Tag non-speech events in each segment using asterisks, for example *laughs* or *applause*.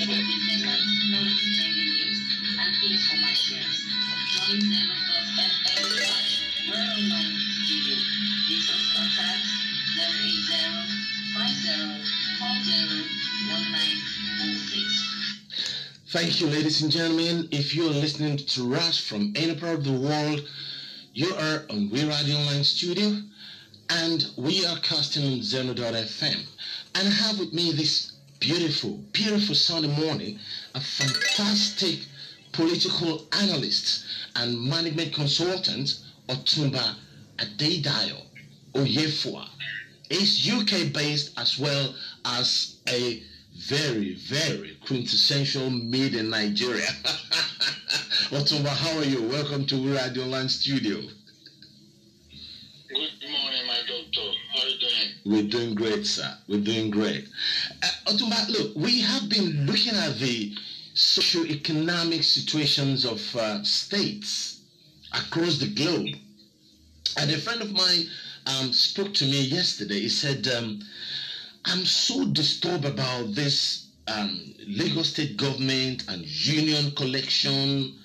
for businesses, knowledge changing news, and tips for my shares. Join Zeno.fm slash World Online Studio. Business contact 080-50-40-1906. Thank you, ladies and gentlemen. If you are listening to us from any part of the world, you are on We Radio Online Studio, and we are casting on Zeno.fm. And I have with me this beautiful, beautiful Sunday morning, a fantastic political analyst and management consultant, Otumba Adedayo Oyefua. Is UK based as well as a very, very quintessential made in Nigeria. *laughs* Otumba, how are you? Welcome to Radio Online Studio. Good morning, my doctor. How are you doing? We're doing great, sir. We're doing great. Look, we have been looking at the socio-economic situations of uh, states across the globe. And a friend of mine um, spoke to me yesterday. He said, um, I'm so disturbed about this um, Lagos state government and union collection,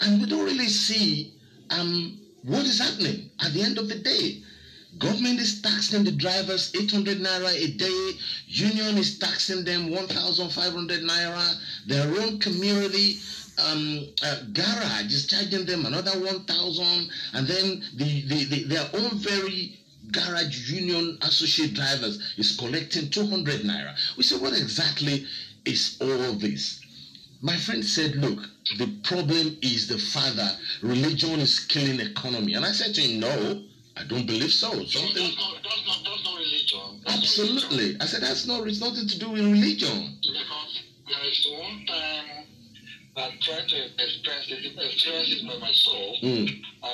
and we don't really see um, what is happening at the end of the day. Government is taxing the drivers 800 naira a day. Union is taxing them 1,500 naira. Their own community um, uh, garage is charging them another 1,000, and then the, the, the, their own very garage union associate drivers is collecting 200 naira. We say, what exactly is all this? My friend said, look, the problem is the father. Religion is killing economy. And I said to him, no, I don't believe so. So Something that's not, that's not, that's not religion. Absolutely. I said that's not it's nothing to do with religion. religion. Because there is one time I tried to experience it, experience it by myself. Mm. I,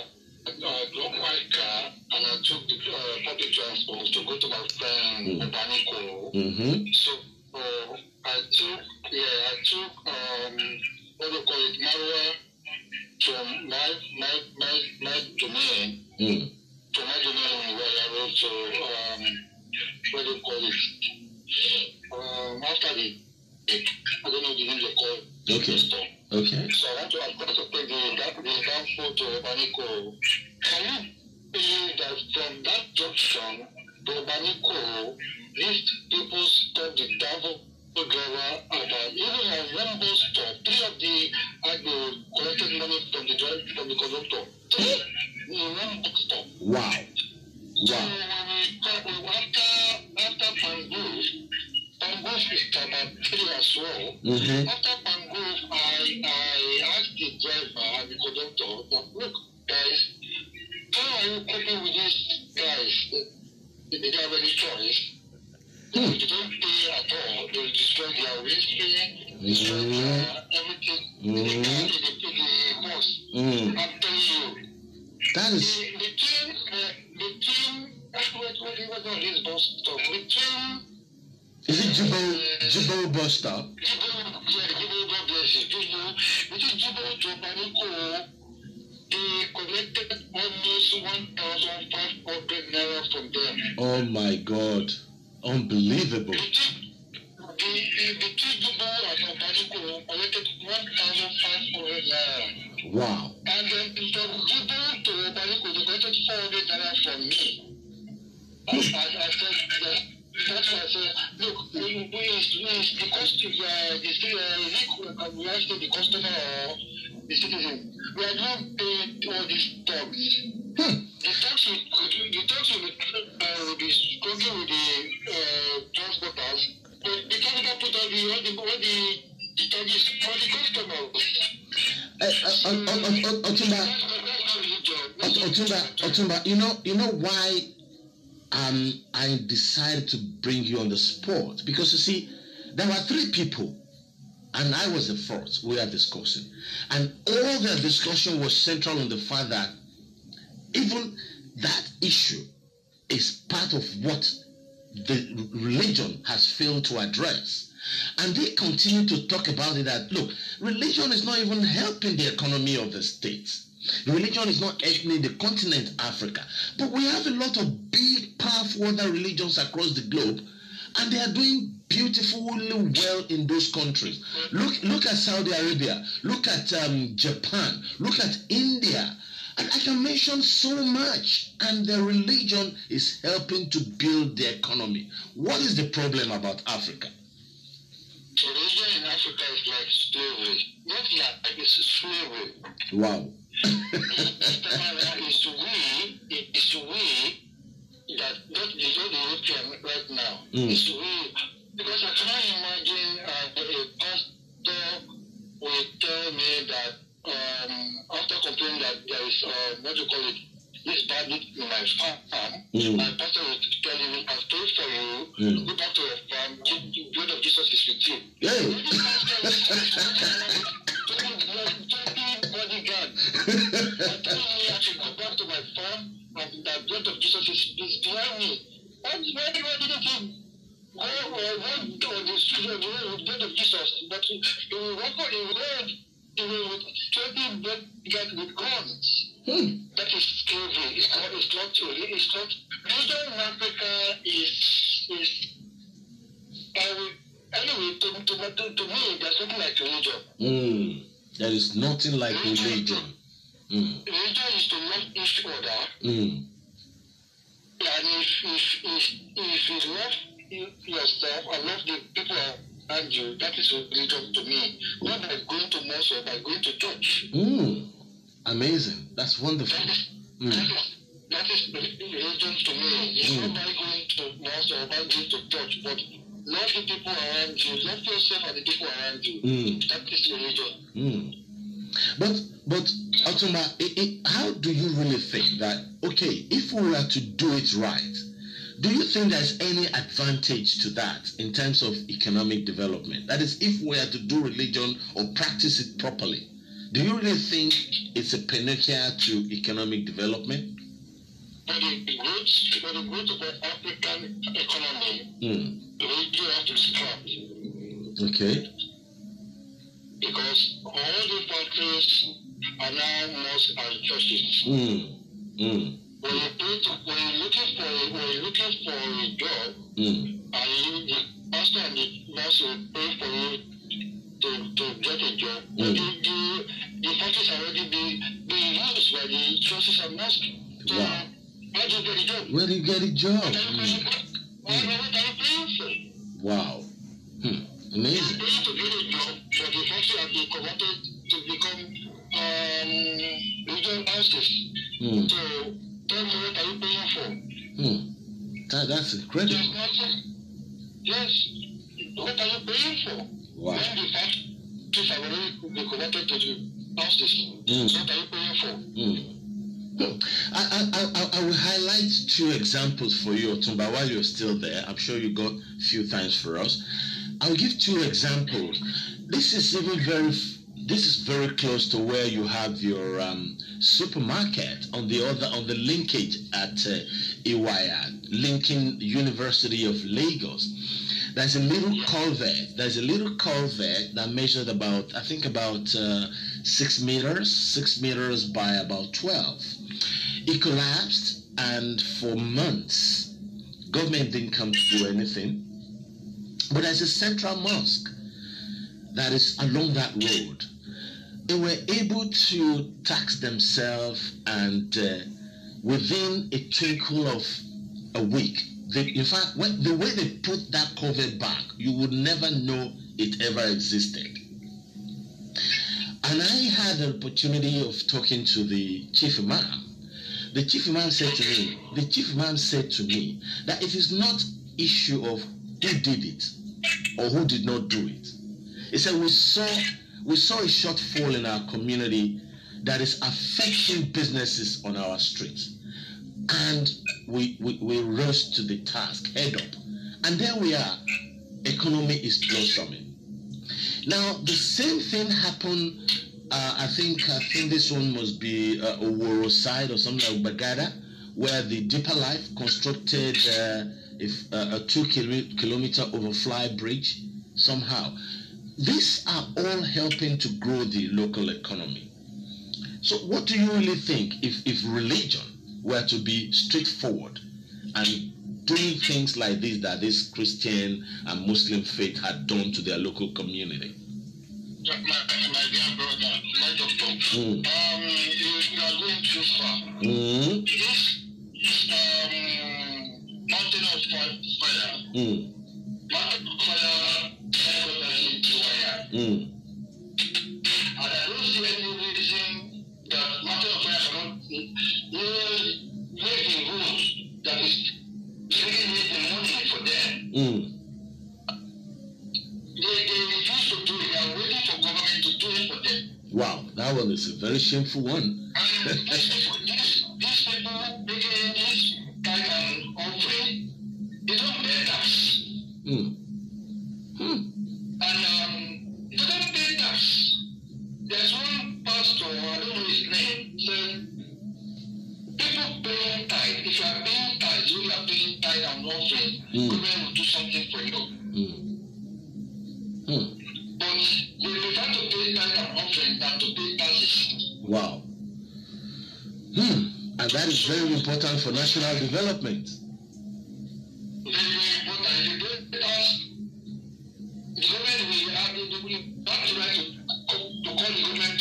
I, I dropped my car and I took the uh, public transport to go to my friend Mm. Obaniko. Mm-hmm. So uh, I took, yeah, I took, um, what do you call it, Marwa from my, my, my, my domain Mm. I wrote to, um, what do you call it, um, after the, I don't know the name they call it. Okay. Okay. So I want to ask to take the, that, the downfall to Baniko. Can you believe that from that junction to Baniko, these people stop the downfall driver and uh, even one bus stop, three of the agro collected money from the driver, from the conductor. Three Wow. So Wow. when we talk, after, after Pangos, Pangos is about three as well. Mm-hmm. After Pangos, I, I asked the driver and the conductor that, look, guys, how are you coping with these guys? They don't have any choice. Hmm. If they don't pay at all, they will destroy their windscreen, destroy their everything. Mhm. They can't pay the, the boss. Mm. I'm telling you. That The, is the team, uh, the team, what, what, what, what is boss stop? The team, is it Jibo Jibo bus stop? they collected almost 1,500 naira from them. Oh my god. Unbelievable. The Wow. And then from Jibo to Obaniko, they collected 400 naira from me. I said, that, that's why I said, look, we, we, we, the cost of uh, uh, we asked the customer or the citizen, we are not paying all these. Hmm. The tax will, the tax will, uh, uh, Otumba. Otumba, you know, you know why um, I decided to bring you on the spot because you see, there were three people, and I was the fourth. We are discussing, and all the discussion was central on the fact that even that issue is part of what the religion has failed to address. And they continue to talk about it that look, religion is not even helping the economy of the states. Religion is not helping the continent Africa. But we have a lot of big, powerful other religions across the globe, and they are doing beautifully well in those countries. Look, look at Saudi Arabia. Look at um, Japan. Look at India. And I can mention so much. And the religion is helping to build the economy. What is the problem about Africa? Religion in Africa is like slavery. Not like it's slavery. Wow. is we, it's we that not the European right now. Mm. It's we because I cannot imagine uh, a pastor will tell me that um, after complaining that there is uh, what do you call it this bad in my farm, Mm. my pastor will tell you, I've prayed for you, Mm. go back to your farm, the blood of Jesus is with you. Hey. Maybe pastor bodyguard. I told me I should go back to my farm and the blood of Jesus is, is behind me. What, why, why didn't he go uh, walk on the street of the with the blood of Jesus? But he, he will walk on the road he will with 20 bodyguards with guns. Hmm. That is slavery. It's not, it's not true. It's not. Religion in Africa is, is, uh, anyway, to, to, to, to me, there's nothing like religion. Mm. There is nothing like religion. Mm. Religion is to love each other, Mm. and if, if, if, if you love yourself and love the people around you, that is religion to me. Not by going to mosque or by going to church. Mm. Amazing. That's wonderful. That is, Mm. that is, religion to me. It's not by going to mosque or by going to church, but love the people around you, love yourself and the people around you. Mm. That is religion. Mm. But but i how do you really think that okay, if we were to do it right, do you think there's any advantage to that in terms of economic development? That is, if we are to do religion or practice it properly, do you really think it's a panacea to economic development? For the growth, for the growth of the African economy, Mm. religion has to start. Okay. because all the factories are now most and. Mm. Mm. When you pay to, when you're looking for a, when you're looking for a job, Mm. and you, the pastor and the nurse will pay for you to, to get a job, Mm. the, the, the factories are already being, being used by the churches and mosques. So, Wow. how do you get a job? Where do you get a job? What are you Mm. for? What what are you paying for? Wow. Hmm. You're Amazing. paying to get a job, but the factory has been converted to become um, regional houses. Hmm. So tell me what are you paying for? Hmm. That, that's incredible. Yes. What are you paying for? Wow. When the factories have already been converted to the houses. Mm. What are you paying for? Hmm. Hmm. I, I, I, I will highlight two examples for you, Otumba, while you're still there. I'm sure you got a few times for us. I'll give two examples. This is even very, this is very close to where you have your um, supermarket on the other, on the linkage at uh, Iwaya, linking University of Lagos. There's a little culvert. There's a little culvert that measured about, I think, about uh, six meters, six meters by about 12. It collapsed, and for months, government didn't come to do anything. But there's a central mosque that is along that road. They were able to tax themselves, and uh, within a twinkle of a week, they, in fact, when, the way they put that cover back, you would never know it ever existed. And I had an opportunity of talking to the chief imam. The chief imam said to me, the chief imam said to me that it is not issue of who did it or who did not do it. He said we saw we saw a shortfall in our community that is affecting businesses on our streets. And we, we, we rose to the task head up. And there we are. Economy is blossoming. Now the same thing happened. Uh, I think I think this one must be uh, Oworo side or something like Gbagada, where the Deeper Life constructed uh, if, uh, a two kilo- kilometer overfly bridge somehow. These are all helping to grow the local economy. So, what do you really think if, if religion were to be straightforward and doing things like this that this Christian and Muslim faith had done to their local community? My, my dear brother, my doctor, Mm. um, you, you are going too far. Mm. This um, mountain of fire, Mm. mountain of fire, headquarters in Iwaya. Mm. That a very shameful one. *laughs*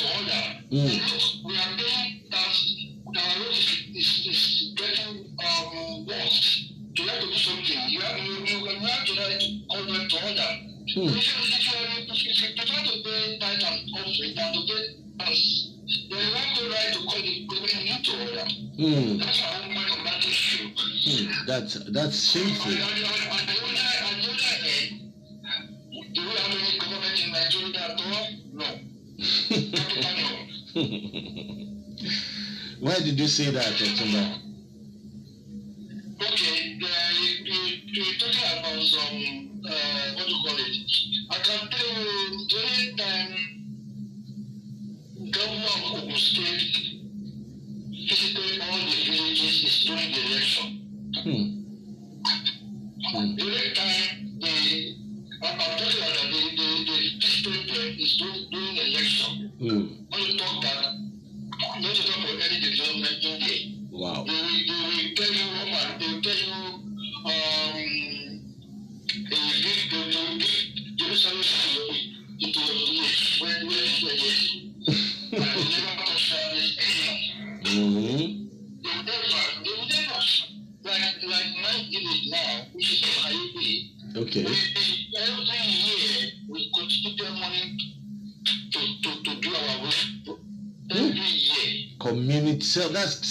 order. Mm. We are paying tax, our road is, is, is getting um, worse. You have to do something. You have, you, you, you have the right to call them to order. Hmm. If you, if you, if you prefer to pay tithe and offering than to pay tax, then you have the right to call the government into order. Hmm. That's our own point on that issue. Hmm. That's that's shameful. On the, on *laughs* the, on the other, on the other hand, do we have any government in Nigeria at all? No. Capital no. Why did you say that, Otumba? Okay, uh, you, you, you're talking about some, uh, what do you call it? I can tell you, during time, governor of Ogun State visited all the villages during the election. Hmm. Hmm. During time, the, I'm I'm talking about the, the, the is during, during election. Hmm.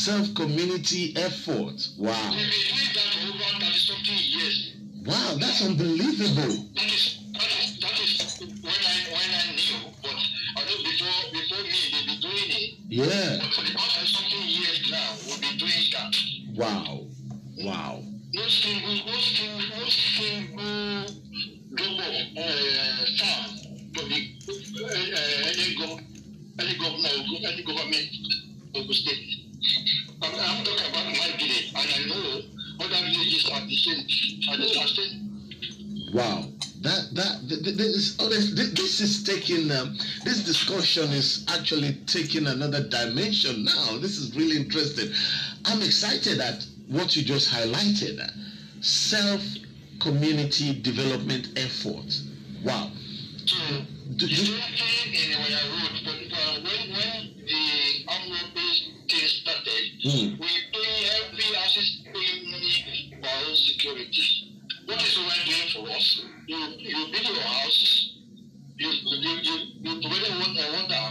Self community effort. Wow. We've been doing that for over 30 something years. Wow, that's unbelievable. That is that is that is when I when I knew, but I know before before me they be doing it. Yeah. But for the past something years now, we've been doing that. Wow. Wow. No single no single no single of uh, farm for the uh, uh, any gov any governor any government of the state. I'm, talking about my village and I know other villages are the same are the same Wow. That that th- th- this this is taking um, this discussion is actually taking another dimension now. This is really interesting. I'm excited at what you just highlighted. Self community development effort. Wow. So Do- the same thing in our road, but uh, when when the Amro-based thing started, Hmm. we pay every assist paying money for our own security. What is government doing for us? You you build your house, you you you, you provide water, water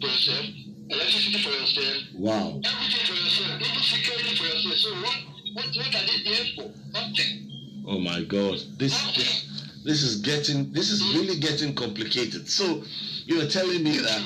for yourself, electricity for yourself, Wow. everything for yourself, even security for yourself. So what what what are they there for? Nothing. Oh my God. This this, this is getting this is really getting complicated. So you are telling me that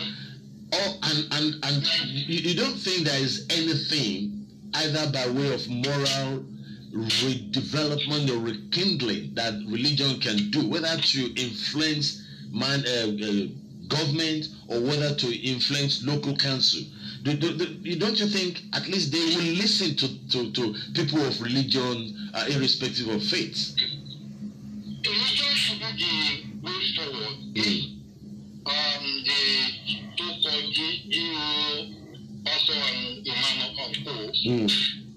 oh and and and you, you don't think there is anything either by way of moral redevelopment or rekindling that religion can do, whether to influence man uh, uh, government or whether to influence local council. Do, do, do, don't you think at least they will listen to, to, to people of religion, uh, irrespective of faith? The way forward. Mm. um, the GO pastor and imam of schools Mm.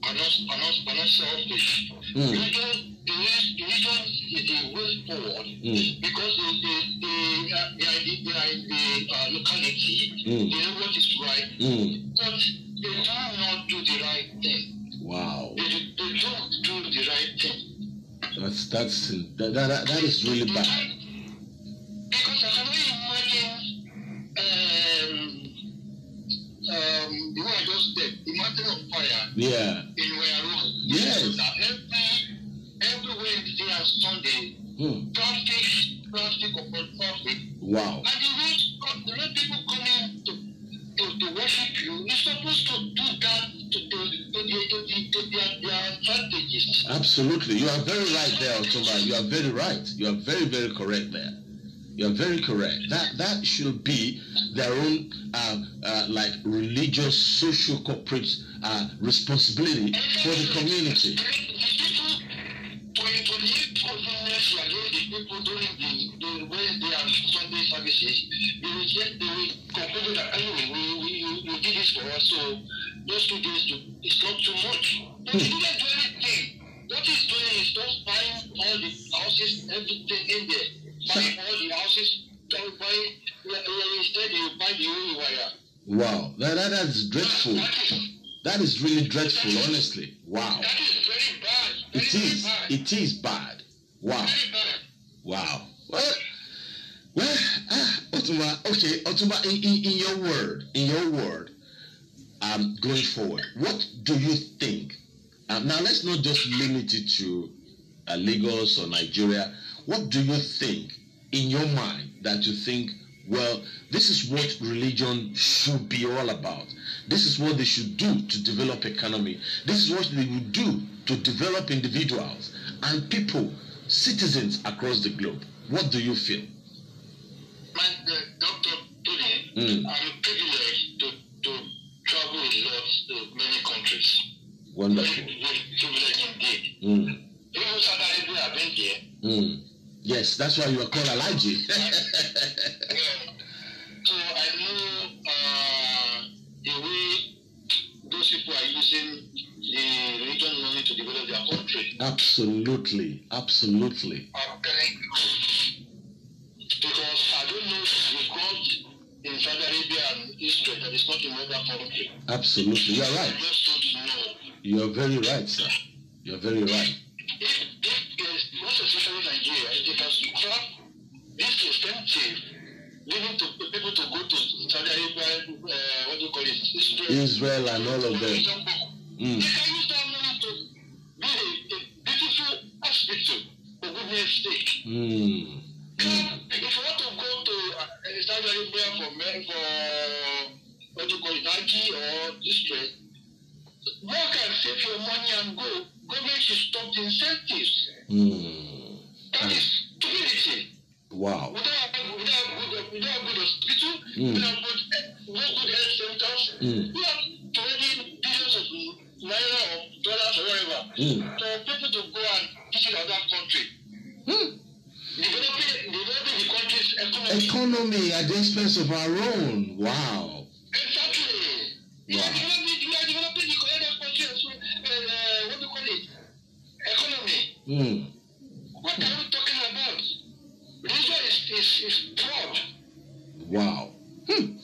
are not, are not, are not selfish. Mm. Religion, the re- religion is the way forward Mm. because they, they, they, are, they, are, in the- uh, locality. Mm. They know what is right, Mm. but they do not do the right thing. Wow. They, they don't That's that's that, that, that is really bad. Because I can only imagine um, um, the way I just said, the mountain of fire Yeah. in Road. Yes. That every every Wednesday and Sunday, Hmm. traffic, traffic Wow. and the way the way people coming to to, to worship you, you're supposed to do that to to to, to, to advantages. Absolutely. You are very right there, Otumba. You are very right. You are very, very correct there. You are very correct. That that should be their own uh, uh, like religious, social, corporate uh, responsibility for the community. The all the houses, everything in there. Buying all the houses, buying, uh, instead you buy the only wire. Wow. That, that, that is dreadful. That is, That is really dreadful, honestly. Wow. that is very bad. Very, It is. bad. It is bad. Wow. Very bad. Wow. Well, well, ah, Otumba, okay, Otumba, in, in, in your word, in your word, um, going forward, what do you think? Um, now, let's not just limit it to uh, Lagos or Nigeria. What do you think in your mind that you think, well, this is what religion should be all about? This is what they should do to develop economy. This is what they would do to develop individuals and people, citizens across the globe. What do you feel? My uh, Dr. Tony, Mm. I'm privileged to, to travel a lot to many countries. Wonderful. Very, very privileged indeed. Mm. Even Saudi Arabia, I've been there. Mm. Yes, that's why you are called Alhaji. *laughs* Yeah. So I know uh, the way those people are using the religion money to develop their country. absolutely, absolutely. I'm telling you. Because I don't know the God in Saudi Arabia and Israel that is not in other country. Absolutely. You are right. just don't know. You are very right, sir. You are very right. Leaving to people to go to Saudi Arabia, uh, what do you call it, Israel, Israel and all of them. They Mm. can use that money to build a, a beautiful hospital, for goodness sake. Mm. Now, if you want to go to uh, Saudi Arabia for, for what do you call it, Haji or Israel, work and save your money and go. Government should stop the incentives. Mm. That is stupidity. Wow. Without, without, without, without good hospital, Mm. without good, no good health centers, Mm. we are already billions of naira or dollars or whatever Mm. for people to go and visit other country. Hmm. Developing, developing the country's economy. Economy at the expense of our own. Wow. Exactly. Wow. developing, we are developing the other country as well. Uh, what do you call it? Economy. Mm. What we is, is, is fraud. Wow. Hmm.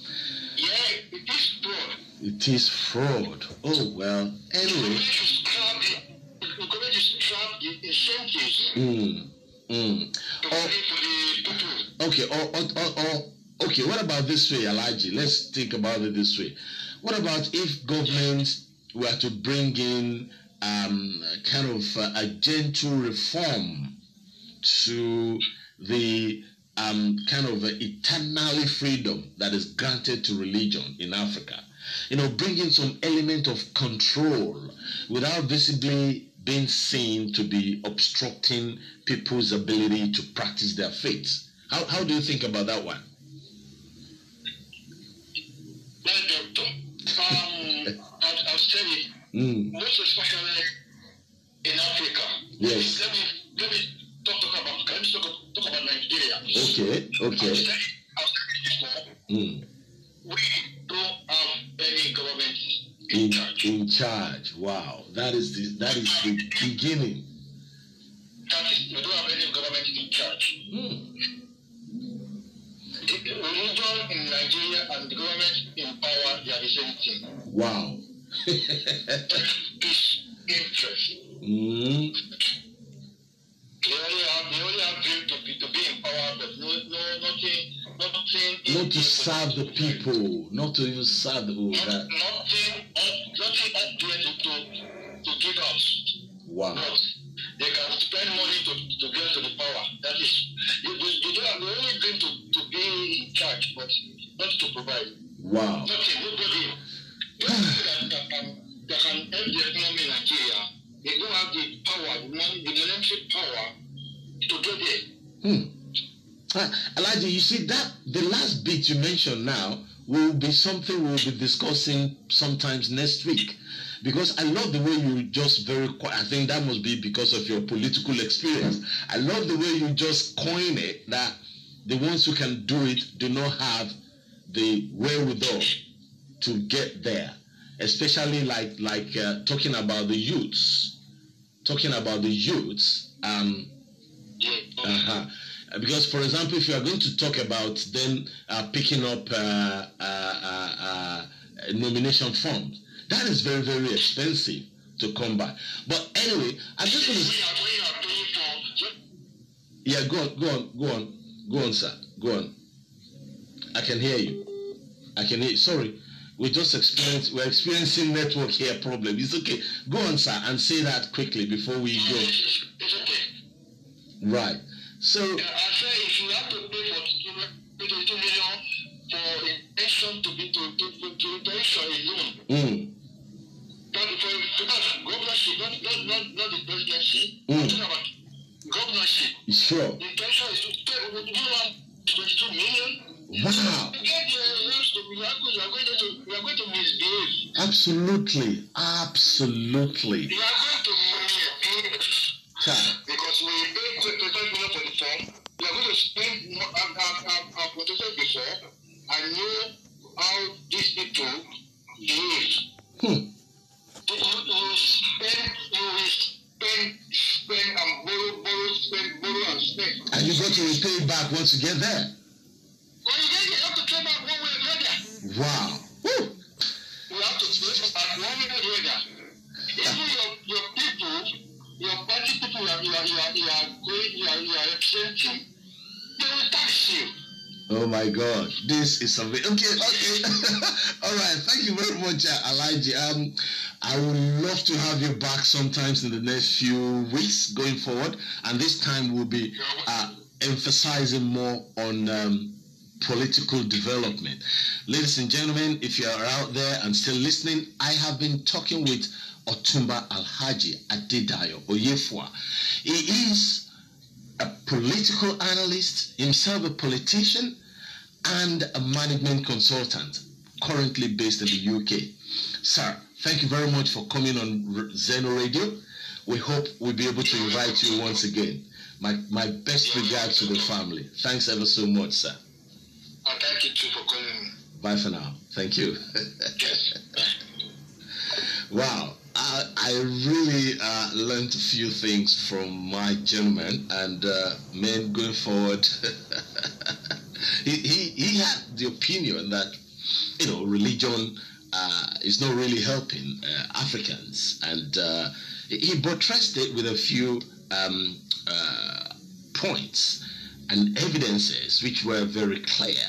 Yeah, it is fraud. It is fraud. Oh well. Anyway. government should scrap the, government should scrap the incentives Mm. Mm. to Oh. for the people. Okay, or, or, or, okay, what about this way, Alhaji? Let's think about it this way. What about if government were to bring in um, kind of uh, a gentle reform to the um, kind of uh, eternally freedom that is granted to religion in Africa? You know, bringing some element of control without visibly being seen to be obstructing people's ability to practice their faith. How, how do you think about that one? Doctor, um, *laughs* I'll, I'll tell you, Mm, most especially in Africa. Yes. Let me let me talk, talk about let me talk, talk about Nigeria. okay, okay. I've said it before. Mm, We don't have any government in, in charge. In charge. Wow. That is the that is the beginning. That is, we don't have any government in charge. The religion in Nigeria and the government in power, they are the same thing. Wow. *laughs* Peace, interest. Hmm. They only have, they only have dream to be, to be in power, but no, no, nothing, nothing. Not to serve the people. Not to even serve the people. Not, That nothing, nothing up there to, to, to give us. wow. But they can spend money to, to get to the power. That is, they, they, they have, they only dream to, to be in charge, but not to provide. Wow. Nothing. Nobody that, that can, that can help the economy in Nigeria. They don't have the power, the money, the monetary power to get there. Hmm. Ah, Alhaji, you see that the last bit you mentioned now will be something we'll be discussing sometimes next week. Because I love the way you just very. I think that must be because of your political experience. I love the way you just coin it that the ones who can do it do not have the wherewithal to get there. Especially like like uh, talking about the youths, talking about the youths. Um, Yeah. uh-huh. Because, for example, if you are going to talk about then uh, picking up uh, uh, uh, nomination forms, that is very, very expensive to come by. But anyway, I'm just going to. We are, we are paying for. Yeah, go on, go on, go on, go on, sir, go on. I can hear you. I can hear. You. Sorry, we just experienced we're experiencing network here problem. It's okay. Go on, sir, and say that quickly before we go. It's, it's okay. Right. So. I say if you have to pay for two, million for intention to be to to to, intention alone, Mm, that for that governorship, not not not not the presidency. Mm. Talking about governorship. sure. The intention is to take we do one twenty-two million. Wow. To get the rest of we are going, we are going to we are going to misbehave. Absolutely, absolutely. We are going to misbehave. Child. because we paid twenty-five million for the form. We are going to spend. I've, I've, I've, I've protested before. I know how these people behave. Hmm. You, you spend, you will spend, spend and borrow, borrow, spend, borrow and spend. And you got to repay it back once you get there. When you get there, you have to pay back one way or the other. Wow. Woo. You have to pay back one way or the other. Even your, your your party people you are, you are, you are, you are going, you are, you are representing, they will tax you. Oh my God, this is something. Okay, okay. *laughs* All right. Thank you very much, uh, Alhaji. Um, I would love to have you back sometimes in the next few weeks going forward, and this time we'll be uh, emphasizing more on um, political development. Ladies and gentlemen, if you are out there and still listening, I have been talking with Otumba Alhaji Adedayo Oyefua. He is a political analyst, himself a politician, and a management consultant, currently based in the UK. Sir, thank you very much for coming on Zeno Radio. We hope we'll be able to invite you once again. My, my best regards to the family. Thanks ever so much, sir. And thank you too for calling. Bye for now. Thank you. *laughs* Yes. Wow, I, really uh, learned a few things from my gentleman, and uh, man, going forward, *laughs* he, he he had the opinion that you know religion uh, is not really helping uh, Africans, and uh, he he buttressed it with a few um, uh, points and evidences which were very clear,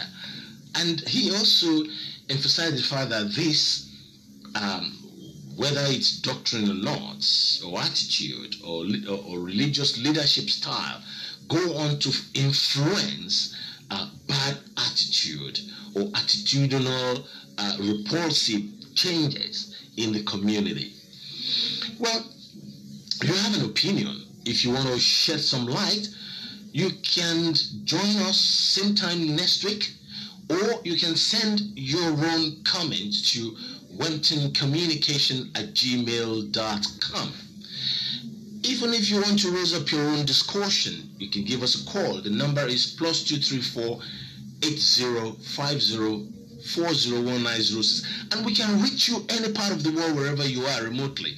and he also emphasized the fact that this. Um, whether it's doctrinal not, or attitude, or, or, or religious leadership style, go on to influence uh, bad attitude or attitudinal uh, repulsive changes in the community. Well, you have an opinion. If you want to shed some light, you can join us same time next week, or you can send your own comments to wentoncommunication at gmail.com. Even if you want to raise up your own discussion, you can give us a call. The number is plus 234 8050 401-906 and we can reach you any part of the world wherever you are remotely.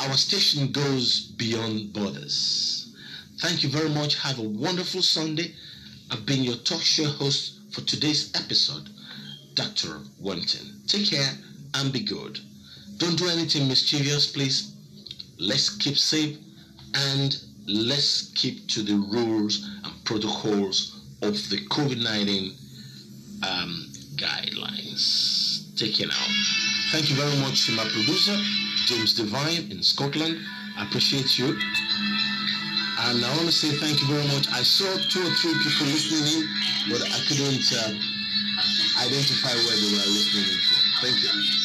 Our station goes beyond borders. Thank you very much. Have a wonderful Sunday. I've been your talk show host for today's episode, Dr. Winton. Take care and be good. Don't do anything mischievous, please. Let's keep safe and let's keep to the rules and protocols of the COVID-19 um, guidelines. Take care now. Thank you very much to my producer, James Devine in Scotland. I appreciate you. And I want to say thank you very much. I saw two or three people listening in, but I couldn't uh, identify where they were listening in. Thank you.